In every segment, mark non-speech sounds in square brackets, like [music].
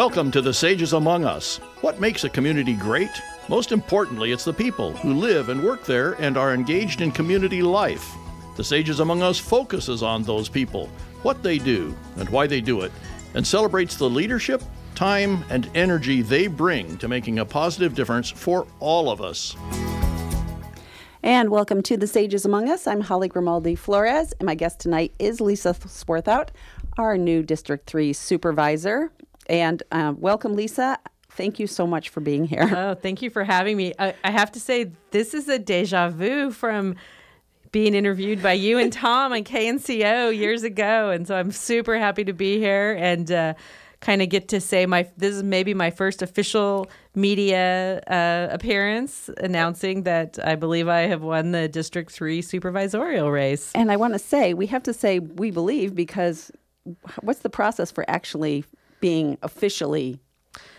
Welcome to the Sages Among Us. What makes a community great? Most importantly, it's the people who live and work there and are engaged in community life. The Sages Among Us focuses on those people, what they do, and why they do it, and celebrates the leadership, time, and energy they bring to making a positive difference for all of us. And welcome to the Sages Among Us. I'm Hollie Grimaldi Flores, and my guest tonight is Lisa Swarthout, our new District 3 supervisor. And uh, welcome, Lisa. Thank you so much for being here. Oh, thank you for having me. I, I have to say, this is a deja vu from being interviewed by you and Tom on KNCO years ago. And so I'm super happy to be here and uh, kind of get to say my this is maybe my first official media uh, appearance announcing that I believe I have won the District 3 supervisorial race. And I want to say, we have to say we believe because what's the process for actually being officially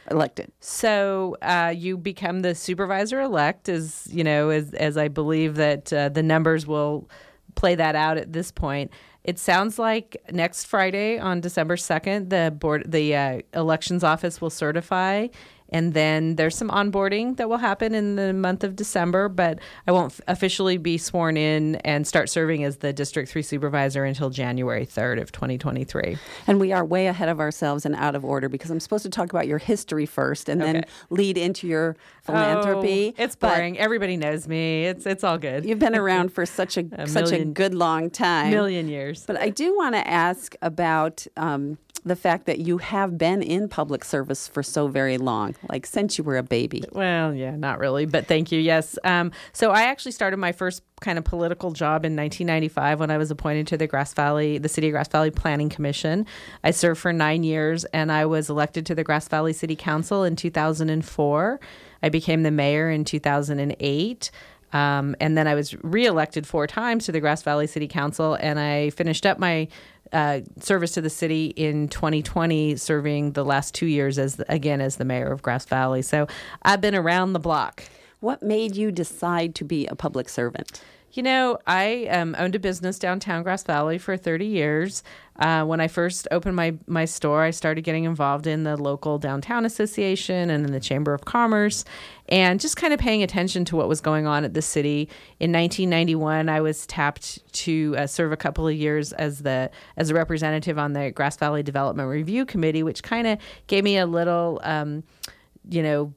elected? So uh, you become the supervisor elect, as you know, as as I believe that uh, the numbers will play that out at this point. It sounds like next Friday on December second, the board, the uh, elections office will certify and then there's some onboarding that will happen in the month of December, but I won't officially be sworn in and start serving as the District 3 supervisor until January 3rd of 2023. And we are way ahead of ourselves and out of order because I'm supposed to talk about your history first and okay. then lead into your philanthropy. Oh, it's boring. But Everybody knows me. It's it's all good. You've been around [laughs] for such a, a such million, a good long time. Million years. But I do want to ask about um, the fact that you have been in public service for so very long, like since you were a baby. Well, yeah, not really, but thank you. Yes. Um, so I actually started my first kind of political job in 1995 when I was appointed to the Grass Valley, the City of Grass Valley Planning Commission. I served for nine years and I was elected to the Grass Valley City Council in 2004. I became the mayor in 2008. Um, and then I was reelected four times to the Grass Valley City Council, and I finished up my uh, service to the city in 2020, serving the last two years as again as the mayor of Grass Valley. So I've been around the block. What made you decide to be a public servant? You know, I um, owned a business downtown Grass Valley for 30 years. Uh, when I first opened my, my store, I started getting involved in the local downtown association and in the Chamber of Commerce and just kind of paying attention to what was going on at the city. In 1991, I was tapped to uh, serve a couple of years as the as a representative on the Grass Valley Development Review Committee, which kind of gave me a little, um, you know,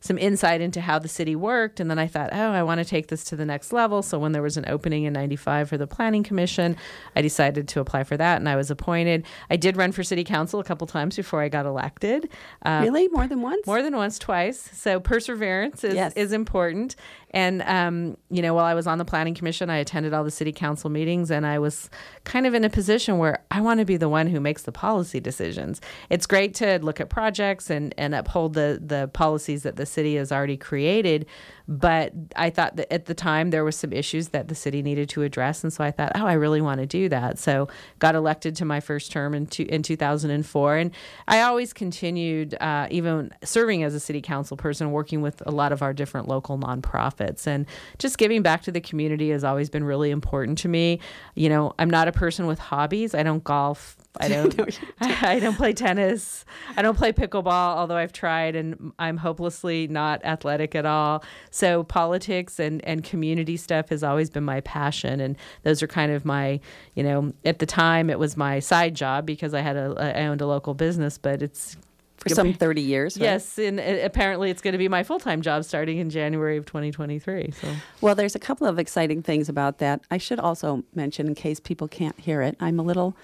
some insight into how the city worked. And then I thought, oh, I want to take this to the next level. So when there was an opening in 95 for the Planning Commission, I decided to apply for that and I was appointed. I did run for city council a couple times before I got elected. Uh, really? More than once? More than once, twice. So perseverance is, yes. is important. And, um, you know, while I was on the Planning Commission, I attended all the city council meetings and I was kind of in a position where I want to be the one who makes the policy decisions. It's great to look at projects and, and uphold the, the policies that the city has already created. But I thought that at the time there was some issues that the city needed to address. And so I thought, oh, I really want to do that. So got elected to my first term in, two, in 2004. And I always continued, uh, even serving as a city council person, working with a lot of our different local nonprofits nonprofits. And just giving back to the community has always been really important to me. You know, I'm not a person with hobbies. I don't golf. I don't. [laughs] no, [laughs] I don't play tennis. I don't play pickleball, although I've tried, and I'm hopelessly not athletic at all. So politics and and community stuff has always been my passion, and those are kind of my, you know, at the time it was my side job because I had a I owned a local business, but it's for some 30 years. Right? Yes, and apparently it's going to be my full time job starting in January of 2023. So, well, there's a couple of exciting things about that. I should also mention, in case people can't hear it, I'm a little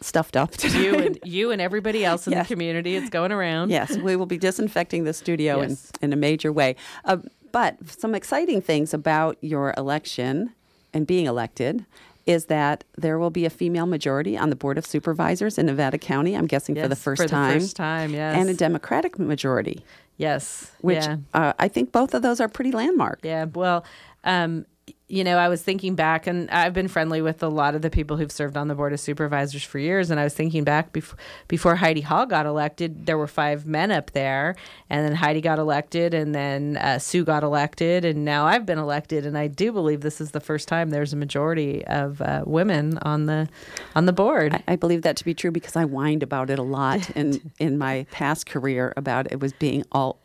stuffed up today. [laughs] You and you and everybody else in yes. the community. It's going around. Yes, we will be disinfecting the studio yes. in, in a major way. Uh, but some exciting things about your election and being elected is that there will be a female majority on the board of supervisors in Nevada County. I'm guessing yes, for the first for time. The first time, yes. And a Democratic majority. Yes. Which yeah. uh, I think both of those are pretty landmark. Yeah. Well, um, you know, I was thinking back, and I've been friendly with a lot of the people who've served on the board of supervisors for years. And I was thinking back before before Heidi Hall got elected, there were five men up there, and then Heidi got elected, and then uh, Sue got elected, and now I've been elected. And I do believe this is the first time there's a majority of uh, women on the on the board. I, I, believe that to be true because I whined about it a lot [laughs] in in my past career about it was being all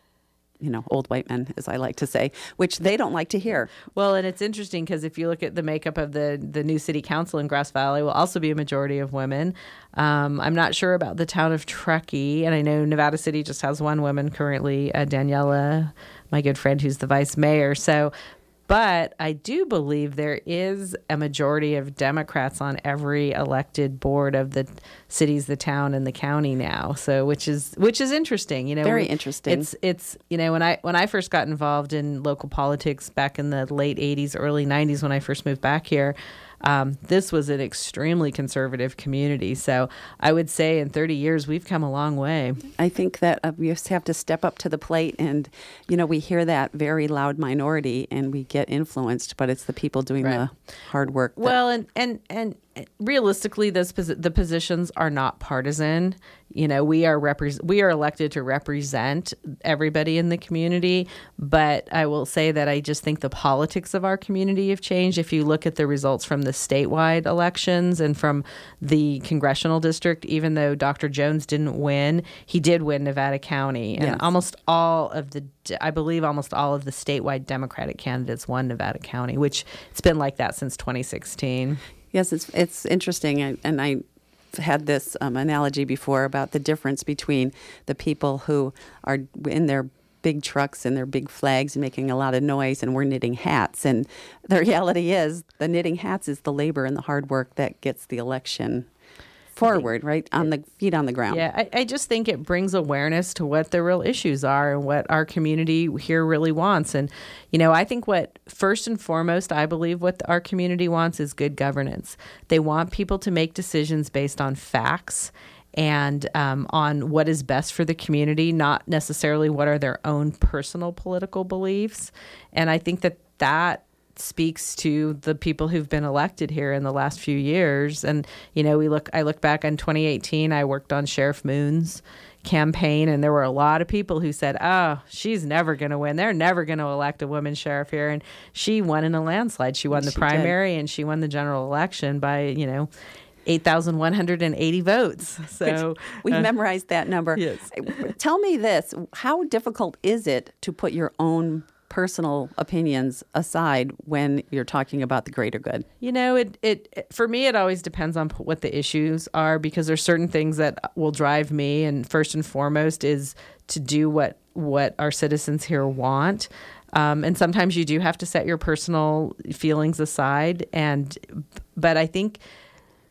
you know, old white men, as I like to say, which they don't like to hear. Well, and it's interesting because if you look at the makeup of the the new city council in Grass Valley, will also be a majority of women. Um, I'm not sure about the town of Truckee, and I know Nevada City just has one woman currently, uh, Daniela, my good friend, who's the vice mayor. So, but I do believe there is a majority of Democrats on every elected board of the cities, the town, and the county now. So, which is which is interesting. You know, very interesting. It's it's you know when I when I first got involved in local politics back in the late '80s, early '90s when I first moved back here um, this was an extremely conservative community. So I would say in 30 years, we've come a long way. I think that uh, we just have to step up to the plate. And, you know, we hear that very loud minority and we get influenced, but it's the people doing right. the hard work. well, and, and, and realistically, those posi- the positions are not partisan. You know, we are repre- we are elected to represent everybody in the community. But I will say that I just think the politics of our community have changed. If you look at the results from the statewide elections and from the congressional district, even though Dr. Jones didn't win, he did win Nevada County, and yes. almost all of the I believe almost all of the statewide Democratic candidates won Nevada County, which it's been like that since 2016. Yes, it's it's interesting, and I had this um, analogy before about the difference between the people who are in their big trucks and their big flags making a lot of noise and we're knitting hats. And the reality is the knitting hats is the labor and the hard work that gets the election forward, right? On the feet on the ground. Yeah, I, I, just think it brings awareness to what the real issues are and what our community here really wants. And, you know, I think what first and foremost, I believe what our community wants is good governance. They want people to make decisions based on facts and um, on what is best for the community, not necessarily what are their own personal political beliefs. And I think that that speaks to the people who've been elected here in the last few years. And you know, we look. I look back on 2018. I worked on Sheriff Moon's campaign, and there were a lot of people who said, "Oh, she's never going to win. They're never going to elect a woman sheriff here." And she won in a landslide. She won the she primary, did. and she won the general election by you know 8,180 votes. So we uh, memorized that number. Yes. Tell me this how difficult is it to put your own personal opinions aside when you're talking about the greater good? You know, it, it for me it always depends on what the issues are because there's certain things that will drive me and first and foremost is to do what what our citizens here want. Um, and sometimes you do have to set your personal feelings aside and but I think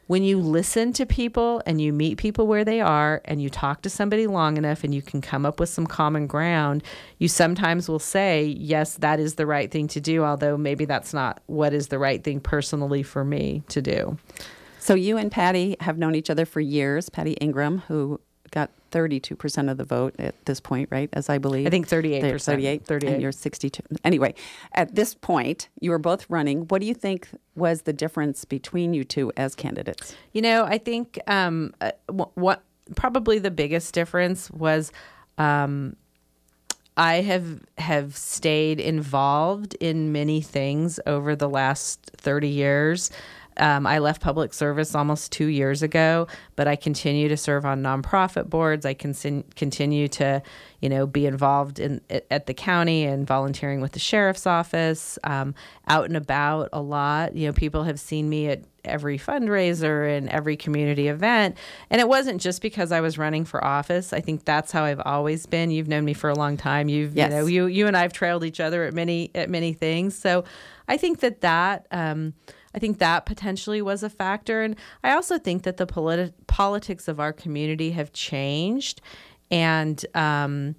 when you listen to people and you meet people where they are and you talk to somebody long enough and you can come up with some common ground, you sometimes will say, Yes, that is the right thing to do, although maybe that's not what is the right thing personally for me to do. So, you and Patty have known each other for years. Patty Ingram, who got 32% of the vote at this point, right? As I believe. I think 38%. 38. 38. And you're 62. Anyway, at this point, you were both running. What do you think was the difference between you two as candidates? You know, I think um, uh, what probably the biggest difference was um, I have have stayed involved in many things over the last 30 years. Um, I left public service almost two years ago, but I continue to serve on nonprofit boards. I can continue to, you know, be involved in at the county and volunteering with the sheriff's office, um, out and about a lot. You know, people have seen me at every fundraiser and every community event. And it wasn't just because I was running for office. I think that's how I've always been. You've known me for a long time. You've yes. you know you you and I've trailed each other at many at many things. So I think that that. Um, I think that potentially was a factor. And I also think that the politi- politics of our community have changed and um,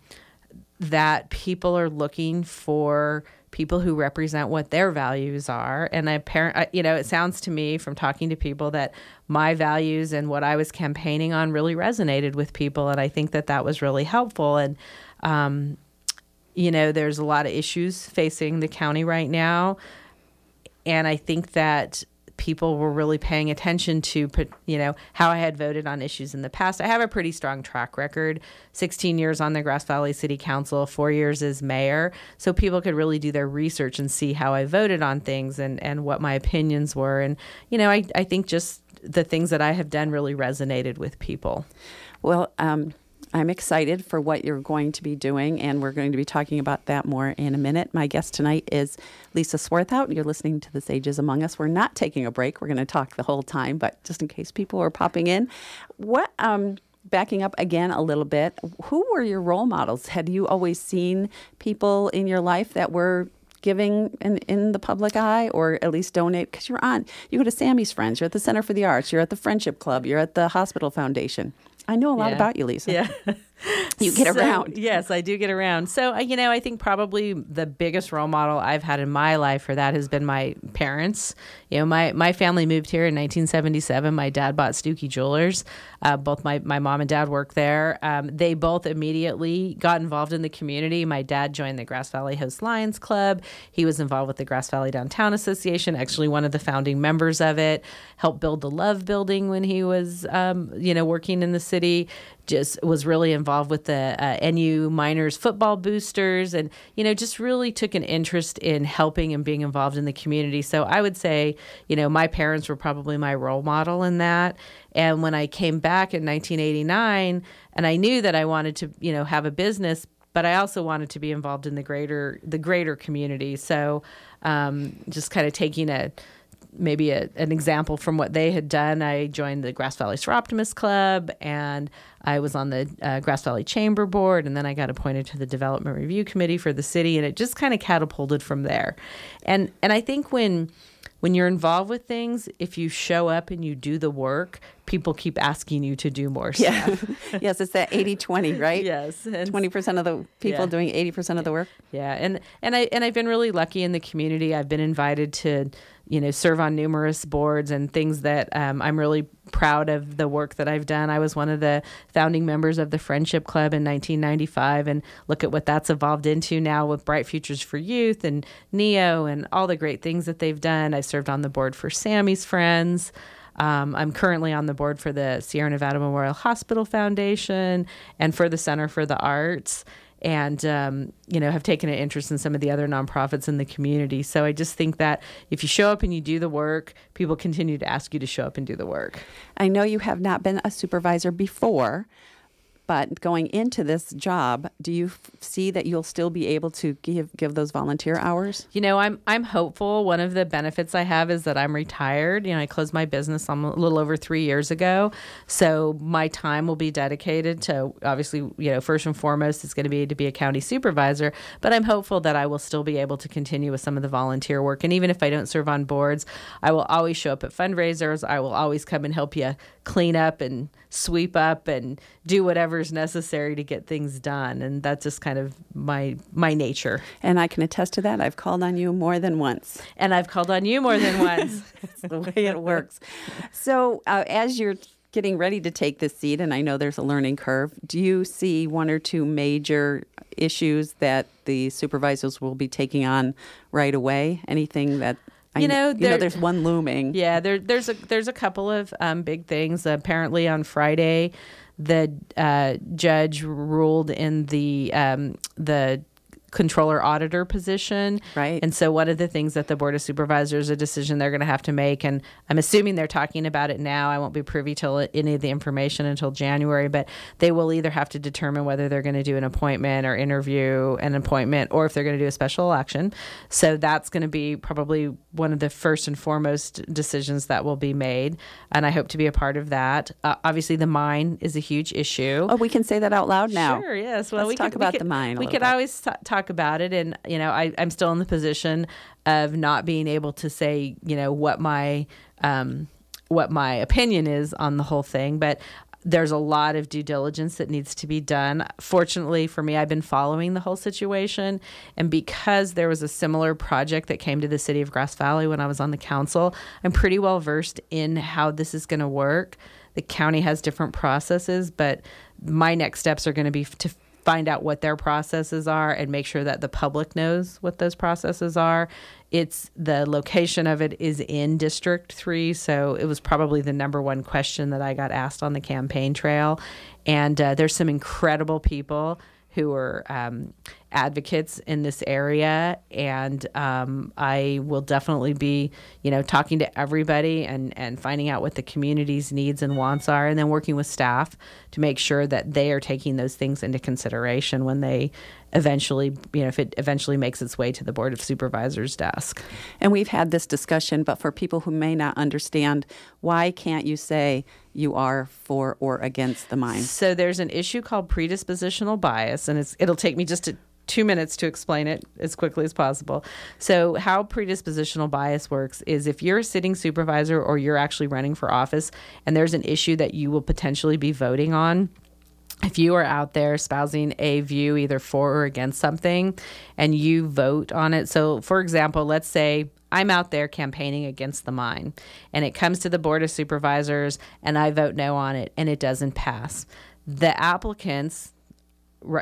that people are looking for people who represent what their values are. And apparent, you know, it sounds to me from talking to people that my values and what I was campaigning on really resonated with people. And I think that that was really helpful. And, um, you know, there's a lot of issues facing the county right now and I think that people were really paying attention to you know how I had voted on issues in the past. I have a pretty strong track record. 16 years on the Grass Valley City Council, 4 years as mayor, so people could really do their research and see how I voted on things and and what my opinions were and you know I I think just the things that I have done really resonated with people. Well, um, I'm excited for what you're going to be doing, and we're going to be talking about that more in a minute. My guest tonight is Lisa Swarthout. You're listening to The Sages Among Us. We're not taking a break. We're going to talk the whole time, but just in case people are popping in, what um, backing up again a little bit, who were your role models? Had you always seen people in your life that were giving in, in the public eye or at least donate? Because you're on, you go to Sammy's Friends, you're at the Center for the Arts, you're at the Friendship Club, you're at the Hospital Foundation. I know a lot yeah. about you, Lisa. Yeah. [laughs] [laughs] you get so, around. Yes, I do get around. So, uh, you know, I think probably the biggest role model I've had in my life for that has been my parents. You know, my, my family moved here in 1977. My dad bought Stuckey Jewelers. Uh, both my, my mom and dad worked there. Um, they both immediately got involved in the community. My dad joined the Grass Valley Host Lions Club. He was involved with the Grass Valley Downtown Association, actually one of the founding members of it, helped build the Love Building when he was, um, you know, working in the city just was really involved with the uh, NU Miners football boosters and, you know, just really took an interest in helping and being involved in the community. So I would say, you know, my parents were probably my role model in that. And when I came back in 1989 and I knew that I wanted to, you know, have a business, but I also wanted to be involved in the greater the greater community. So um, just kind of taking a maybe a, an example from what they had done, I joined the Grass Valley Soroptimist Club and I was on the uh, Grass Valley Chamber Board. And then I got appointed to the Development Review Committee for the city. And it just kind of catapulted from there. And, and I think when when you're involved with things, if you show up and you do the work, people keep asking you to do more stuff. Yeah. [laughs] yes, it's that 80-20, right? yes. And 20% of the people yeah. doing 80% of the work. Yeah. And and I and I've been really lucky in the community. I've been invited to you know, serve on numerous boards and things that um, I'm really proud of the work that I've done. I was one of the founding members of the Friendship Club in 1995, and look at what that's evolved into now with Bright Futures for Youth and NEO and all the great things that they've done. I've served on the board for Sammy's Friends. Um, I'm currently on the board for the Sierra Nevada Memorial Hospital Foundation and for the Center for the Arts and um, you know have taken an interest in some of the other nonprofits in the community. So I just think that if you show up and you do the work, people continue to ask you to show up and do the work. I know you have not been a supervisor before, but going into this job, do you f- see that you'll still be able to give give those volunteer hours? You know, I'm I'm hopeful. One of the benefits I have is that I'm retired. You know, I closed my business a little over three years ago, so my time will be dedicated to obviously, you know, first and foremost, it's going to be to be a county supervisor. But I'm hopeful that I will still be able to continue with some of the volunteer work, and even if I don't serve on boards, I will always show up at fundraisers. I will always come and help you clean up and sweep up and do whatever's necessary to get things done. And that's just kind of my my nature. And i can attest to that. I've called on you more than once. And i've called on you more than once. [laughs] It's the way it works. So uh, as you're getting ready to take this seat and i know there's a learning curve do you see one or two major issues that the supervisors will be taking on right away? Anything that you know, you know, there's one looming. Yeah, there, there's a there's a couple of um, big things. apparently, on Friday, the uh, judge ruled in the um, the controller auditor position. Right. And so one of the things that the board of supervisors a decision they're going to have to make and I'm assuming they're talking about it now. I won't be privy to any of the information until January, but they will either have to determine whether they're going to do an appointment or interview an appointment or if they're going to do a special election. So that's going to be probably one of the first and foremost decisions that will be made and I hope to be a part of that. Uh, obviously the mine is a huge issue. Oh, we can say that out loud now. Sure, yes. Well, Let's we talk could, about we the mine. we could always t- talk talk about it and you know I, i'm still in the position of not being able to say you know what my um, what my opinion is on the whole thing but there's a lot of due diligence that needs to be done. Fortunately for me, I've been following the whole situation. And because there was a similar project that came to the city of Grass Valley when I was on the council, I'm pretty well versed in how this is going to work. The county has different processes, but my next steps are going to be to find out what their processes are and make sure that the public knows what those processes are. It's the location of it is in District 3, so it was probably the number one question that I got asked on the campaign trail. And uh, there's some incredible people who are um, advocates in this area, and um, I will definitely be, you know, talking to everybody and and finding out what the community's needs and wants are, and then working with staff to make sure that they are taking those things into consideration when they eventually, you know, if it eventually makes its way to the Board of Supervisors desk. And we've had this discussion, but for people who may not understand, why can't you say you are for or against the mine? So there's an issue called predispositional bias, and it's it'll take me just to two minutes to explain it as quickly as possible. So, how predispositional bias works is if you're a sitting supervisor or you're actually running for office and there's an issue that you will potentially be voting on, if you are out there espousing a view either for or against something and you vote on it. So, for example, let's say I'm out there campaigning against the mine and it comes to the Board of Supervisors and I vote no on it and it doesn't pass. The applicants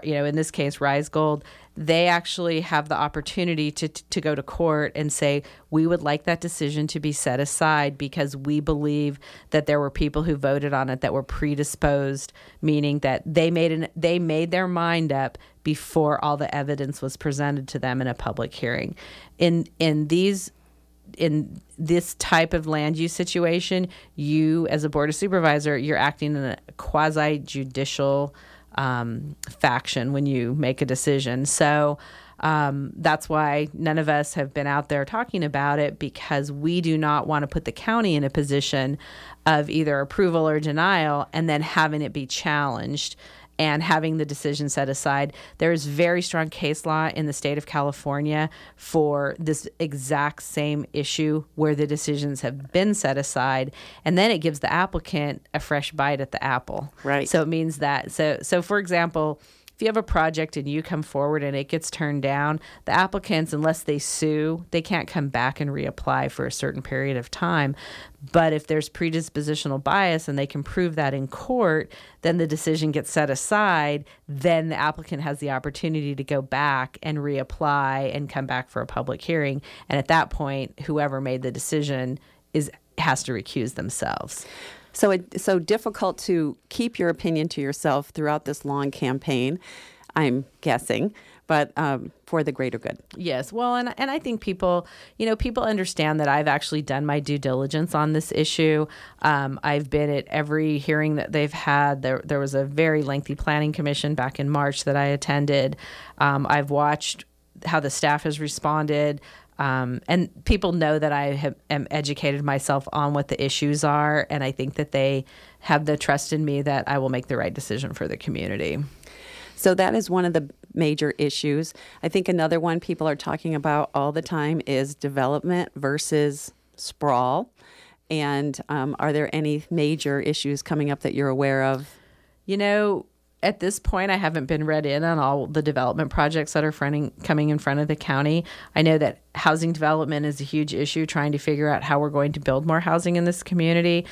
you know, in this case, Rise Gold, they actually have the opportunity to, to go to court and say, we would like that decision to be set aside because we believe that there were people who voted on it that were predisposed, meaning that they made an, they made their mind up before all the evidence was presented to them in a public hearing. In in these in this type of land use situation, you as a board of supervisor, you're acting in a quasi judicial um, faction when you make a decision. So um, that's why none of us have been out there talking about it because we do not want to put the county in a position of either approval or denial and then having it be challenged and having the decision set aside. There is very strong case law in the state of California for this exact same issue where the decisions have been set aside, and then it gives the applicant a fresh bite at the apple. Right. So it means that so so for example if you have a project and you come forward and it gets turned down, the applicants, unless they sue, they can't come back and reapply for a certain period of time. But if there's predispositional bias and they can prove that in court, then the decision gets set aside. Then the applicant has the opportunity to go back and reapply and come back for a public hearing. And at that point, whoever made the decision is has to recuse themselves. So it's so difficult to keep your opinion to yourself throughout this long campaign. I'm guessing, but um, for the greater good. Yes. Well, and and I think people, you know, people understand that I've actually done my due diligence on this issue. Um, I've been at every hearing that they've had. There there was a very lengthy planning commission back in March that I attended. Um, I've watched how the staff has responded. Um, and people know that I have am educated myself on what the issues are, and I think that they have the trust in me that I will make the right decision for the community. So that is one of the major issues. I think another one people are talking about all the time is development versus sprawl. And um, are there any major issues coming up that you're aware of? You know, at this point, I haven't been read in on all the development projects that are fronting, coming in front of the county. I know that housing development is a huge issue, trying to figure out how we're going to build more housing in this community.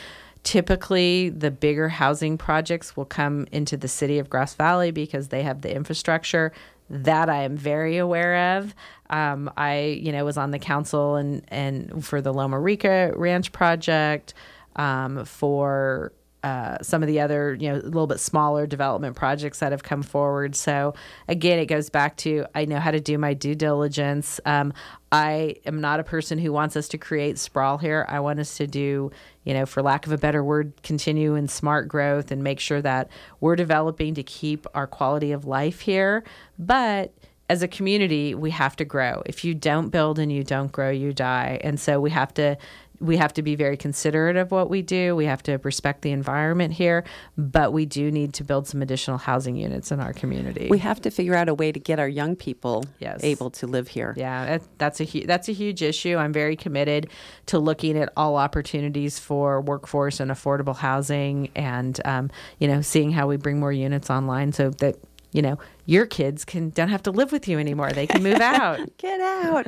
Typically, the bigger housing projects will come into the city of Grass Valley because they have the infrastructure. That I am very aware of. Um, I, you know, was on the council and and for the Loma Rica Ranch project, um, for uh, some of the other, you know, a little bit smaller development projects that have come forward. So again, it goes back to I know how to do my due diligence. Um, I am not a person who wants us to create sprawl here. I want us to do, you know, for lack of a better word, continue in smart growth and make sure that we're developing to keep our quality of life here. But as a community, we have to grow. If you don't build and you don't grow, you die. And so we have to we have to be very considerate of what we do. We have to respect the environment here, but we do need to build some additional housing units in our community. We have to figure out a way to get our young people yes. able to live here. Yeah, that's a hu- that's a huge issue. I'm very committed to looking at all opportunities for workforce and affordable housing, and um, you know, seeing how we bring more units online so that you know, your kids can don't have to live with you anymore. They can move [laughs] out. Get out.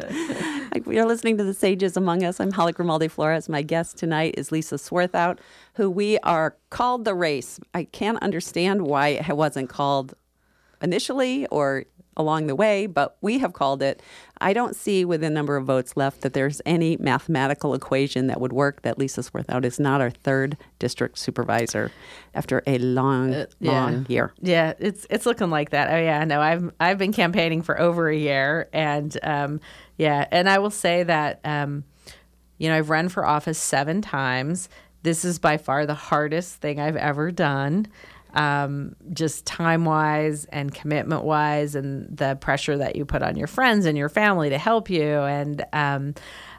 [laughs] we are listening to the Sages Among Us. I'm Hollie Grimaldi Flores. My guest tonight is Lisa Swarthout, who we are called the race. I can't understand why it wasn't called initially or along the way, but we have called it. I don't see with the number of votes left that there's any mathematical equation that would work that Lisa Swarthout is not our third district supervisor after a long, uh, yeah. long year. Yeah, it's it's looking like that. Oh yeah, no, I've I've been campaigning for over a year, and um, yeah, and I will say that um, you know I've run for office seven times. This is by far the hardest thing I've ever done um, just time wise and commitment wise, and the pressure that you put on your friends and your family to help you. And um,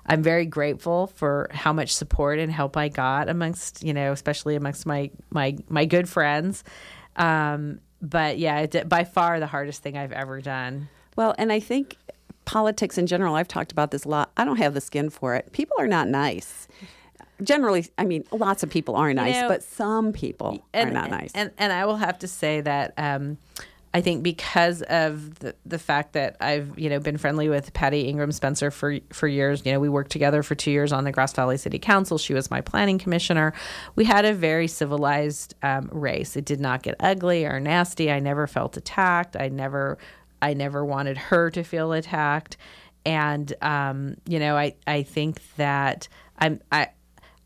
I'm very grateful for how much support and help I got amongst, you know, especially amongst my my my good friends. Um, but yeah, it, by far the hardest thing I've ever done. Well, and I think politics in general, I've talked about this a lot. I don't have the skin for it. People are not nice generally, I mean, lots of people are nice, you know, but some people and, are not nice. And and I will have to say that um, I think because of the the fact that I've you know been friendly with Patty Ingram Spencer for for years. You know, we worked together for two years on the Grass Valley City Council. She was my planning commissioner. We had a very civilized um, race. It did not get ugly or nasty. I never felt attacked. I never I never wanted her to feel attacked. And um, you know, I I think that I'm I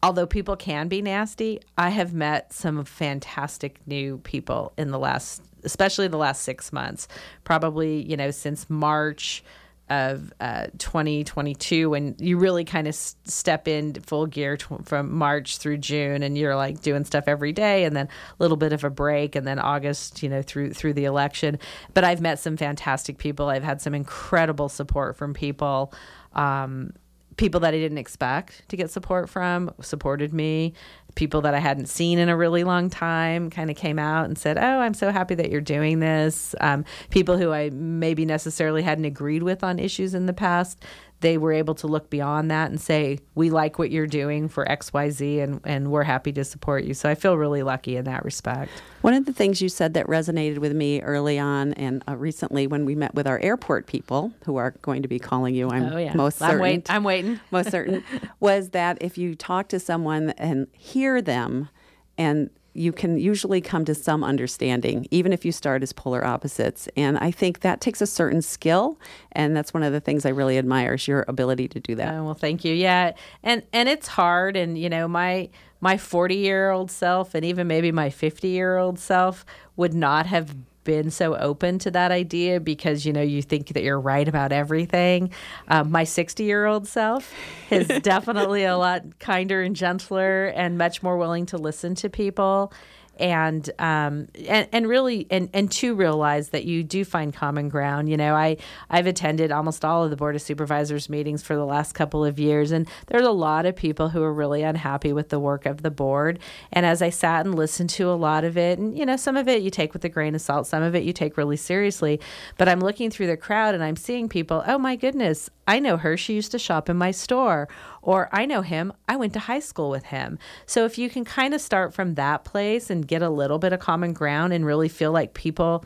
although people can be nasty, I have met some fantastic new people in the last, especially the last six months. Probably, you know, since March of uh, 2022 when you really kind of s- step in full gear t- from March through June and you're like doing stuff every day and then a little bit of a break and then August you know through through the election. But I've met some fantastic people. I've had some incredible support from people. Um, people that I didn't expect to get support from supported me. People that I hadn't seen in a really long time kind of came out and said, Oh, I'm so happy that you're doing this. Um, people who I maybe necessarily hadn't agreed with on issues in the past they were able to look beyond that and say, we like what you're doing for XYZ and, and we're happy to support you. So I feel really lucky in that respect. One of the things you said that resonated with me early on and uh, recently when we met with our airport people who are going to be calling you, I'm oh, yeah. most certain. I'm, wait- I'm waiting. most certain, [laughs] was that if you talk to someone and hear them and you can usually come to some understanding, even if you start as polar opposites. And I think that takes a certain skill, and that's one of the things I really admire is your ability to do that. Oh, well, thank you. Yeah, and and it's hard, and you know my my 40 year old self, and even maybe my 50 year old self would not have been so open to that idea because you know you think that you're right about everything. Um, my 60 year old self is [laughs] definitely a lot kinder and gentler and much more willing to listen to people and um, and and really and and to realize that you do find common ground. You know, I I've attended almost all of the board of supervisors meetings for the last couple of years, and there's a lot of people who are really unhappy with the work of the board. And as I sat and listened to a lot of it, and you know, some of it you take with a grain of salt, some of it you take really seriously. But I'm looking through the crowd and I'm seeing people. Oh my goodness, I know her. She used to shop in my store. Or I know him. I went to high school with him. So if you can kind of start from that place and get a little bit of common ground and really feel like people,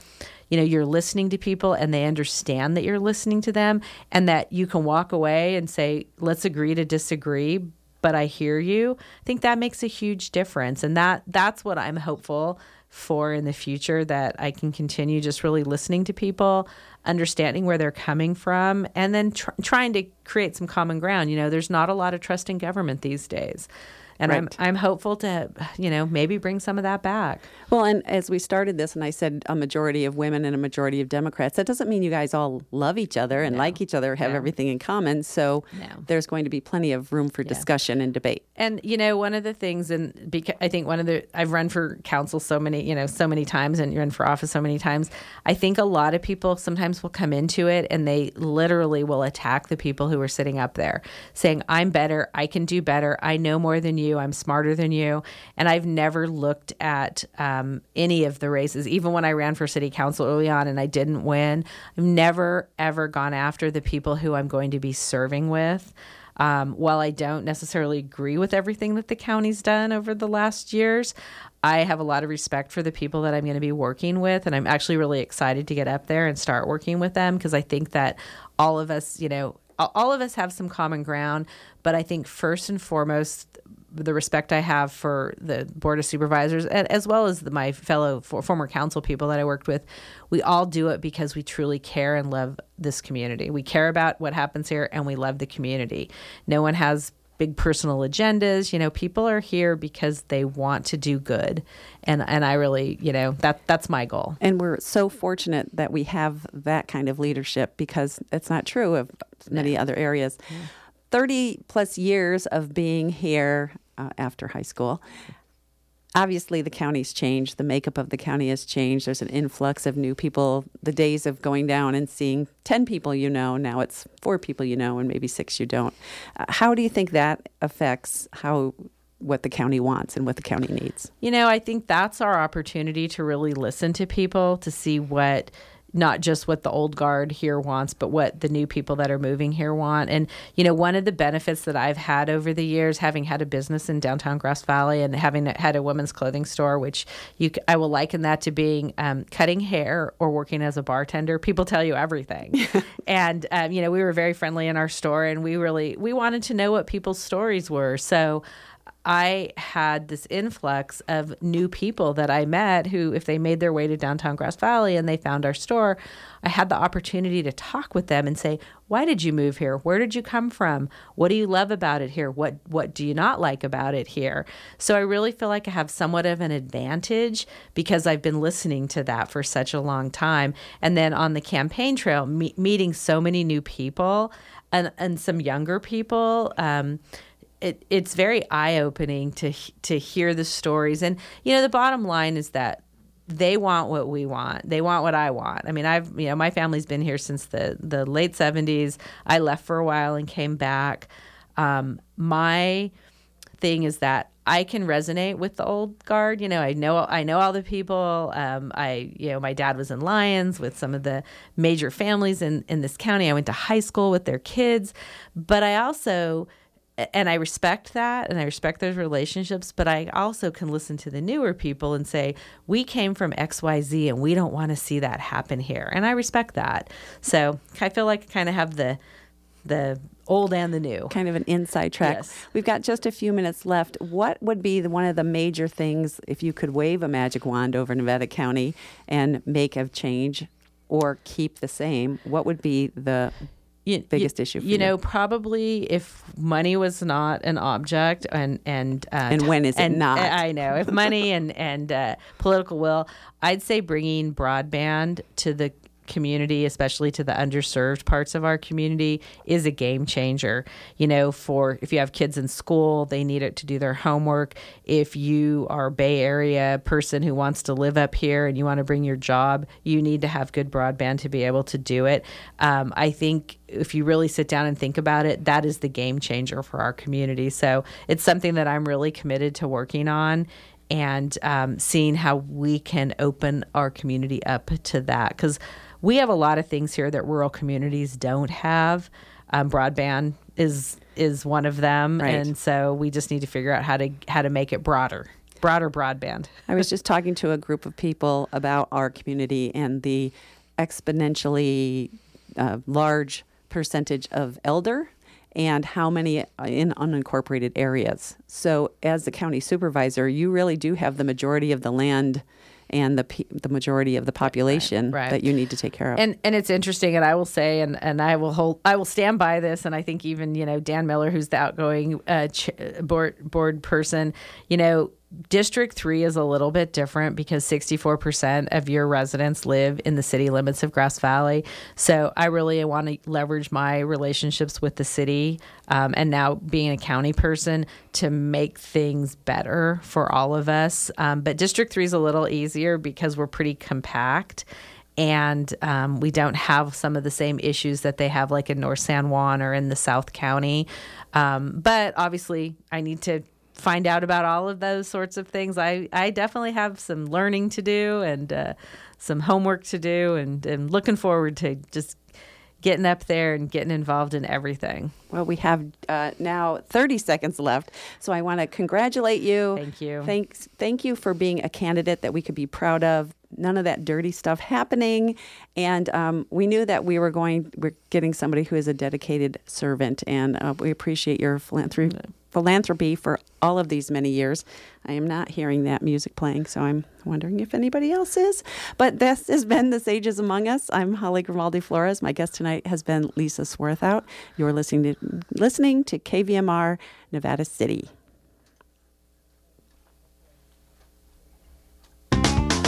you know, you're listening to people and they understand that you're listening to them and that you can walk away and say, let's agree to disagree, but I hear you. I think that makes a huge difference. And that that's what I'm hopeful for in the future that I can continue just really listening to people, understanding where they're coming from, and then tr- trying to create some common ground. You know, there's not a lot of trust in government these days. And right. I'm I'm hopeful to you know maybe bring some of that back. Well, and as we started this, and I said a majority of women and a majority of Democrats, that doesn't mean you guys all love each other and no. like each other, have no. everything in common. So no. there's going to be plenty of room for yeah. discussion and debate. And you know, one of the things, and because I think one of the I've run for council so many you know so many times, and run for office so many times. I think a lot of people sometimes will come into it and they literally will attack the people who are sitting up there, saying, "I'm better. I can do better. I know more than you." You. I'm smarter than you. And I've never looked at um, any of the races, even when I ran for city council early on and I didn't win. I've never, ever gone after the people who I'm going to be serving with. Um, while I don't necessarily agree with everything that the county's done over the last years, I have a lot of respect for the people that I'm going to be working with. And I'm actually really excited to get up there and start working with them because I think that all of us, you know, all of us have some common ground. But I think first and foremost, the respect I have for the board of supervisors, and as well as the, my fellow for, former council people that I worked with, we all do it because we truly care and love this community. We care about what happens here, and we love the community. No one has big personal agendas. You know, people are here because they want to do good, and and I really, you know, that that's my goal. And we're so fortunate that we have that kind of leadership because it's not true of many other areas. Yeah. 30 plus years of being here uh, after high school. Obviously, the county's changed. The makeup of the county has changed. There's an influx of new people. The days of going down and seeing 10 people you know, now it's four people you know and maybe six you don't. Uh, how do you think that affects how what the county wants and what the county needs? You know, I think that's our opportunity to really listen to people to see what not just what the old guard here wants, but what the new people that are moving here want. And, you know, one of the benefits that I've had over the years, having had a business in downtown Grass Valley and having had a women's clothing store, which you, I will liken that to being um, cutting hair or working as a bartender. People tell you everything. [laughs] and, um, you know, we were very friendly in our store and we really, we wanted to know what people's stories were. So, I had this influx of new people that I met who, if they made their way to downtown Grass Valley and they found our store, I had the opportunity to talk with them and say, "Why did you move here? Where did you come from? What do you love about it here? What what do you not like about it here?" So I really feel like I have somewhat of an advantage because I've been listening to that for such a long time. And then on the campaign trail, me- meeting so many new people and and some younger people. Um, it, it's very eye opening to to hear the stories. And you know, the bottom line is that they want what we want. They want what I want. I mean, I've you know, my family's been here since the the late seventies. I left for a while and came back. Um, my thing is that I can resonate with the old guard. You know, I know I know all the people. Um, I you know my dad was in Lions with some of the major families in in this county. I went to high school with their kids, but I also and I respect that and I respect those relationships, but I also can listen to the newer people and say, we came from XYZ and we don't want to see that happen here. And I respect that. So I feel like I kind of have the the old and the new. Kind of an inside track. Yes. We've got just a few minutes left. What would be the, one of the major things if you could wave a magic wand over Nevada County and make a change or keep the same? What would be the you, biggest you, issue you, you, know probably if money was not an object and and uh, and when is and, it not i know if money and and uh, political will i'd say bringing broadband to the community, especially to the underserved parts of our community, is a game changer. You know, for if you have kids in school, they need it to do their homework. If you are Bay Area person who wants to live up here and you want to bring your job, you need to have good broadband to be able to do it. Um, I think if you really sit down and think about it, that is the game changer for our community. So it's something that I'm really committed to working on and um, seeing how we can open our community up to that. Because we have a lot of things here that rural communities don't have. Um, broadband is is one of them, right. and so we just need to figure out how to how to make it broader broader broadband. [laughs] I was just talking to a group of people about our community and the exponentially uh, large percentage of elder and how many in unincorporated areas. So, as the county supervisor, you really do have the majority of the land and the the majority of the population right, right. that you need to take care of. And and it's interesting, and I will say, and and I will hold, I will stand by this, and I think even you know Dan Miller, who's the outgoing uh, ch- board board person, you know District 3 is a little bit different because 64% of your residents live in the city limits of Grass Valley. So I really want to leverage my relationships with the city um, and now being a county person to make things better for all of us. Um, but District 3 is a little easier because we're pretty compact and um, we don't have some of the same issues that they have like in North San Juan or in the South County. Um, but obviously, I need to find out about all of those sorts of things. I, I definitely have some learning to do and uh, some homework to do, and, and looking forward to just getting up there and getting involved in everything. Well, we have uh, now 30 seconds left, so I want to congratulate you. Thank you. Thanks, thank you for being a candidate that we could be proud of. None of that dirty stuff happening, and um, we knew that we were going. We're getting somebody who is a dedicated servant, and uh, we appreciate your philanthropy philanthropy for all of these many years. I am not hearing that music playing, so I'm wondering if anybody else is. But this has been The Sages Among Us. I'm Hollie Grimaldi Flores. My guest tonight has been Lisa Swarthout. You're listening to listening to KVMR Nevada City.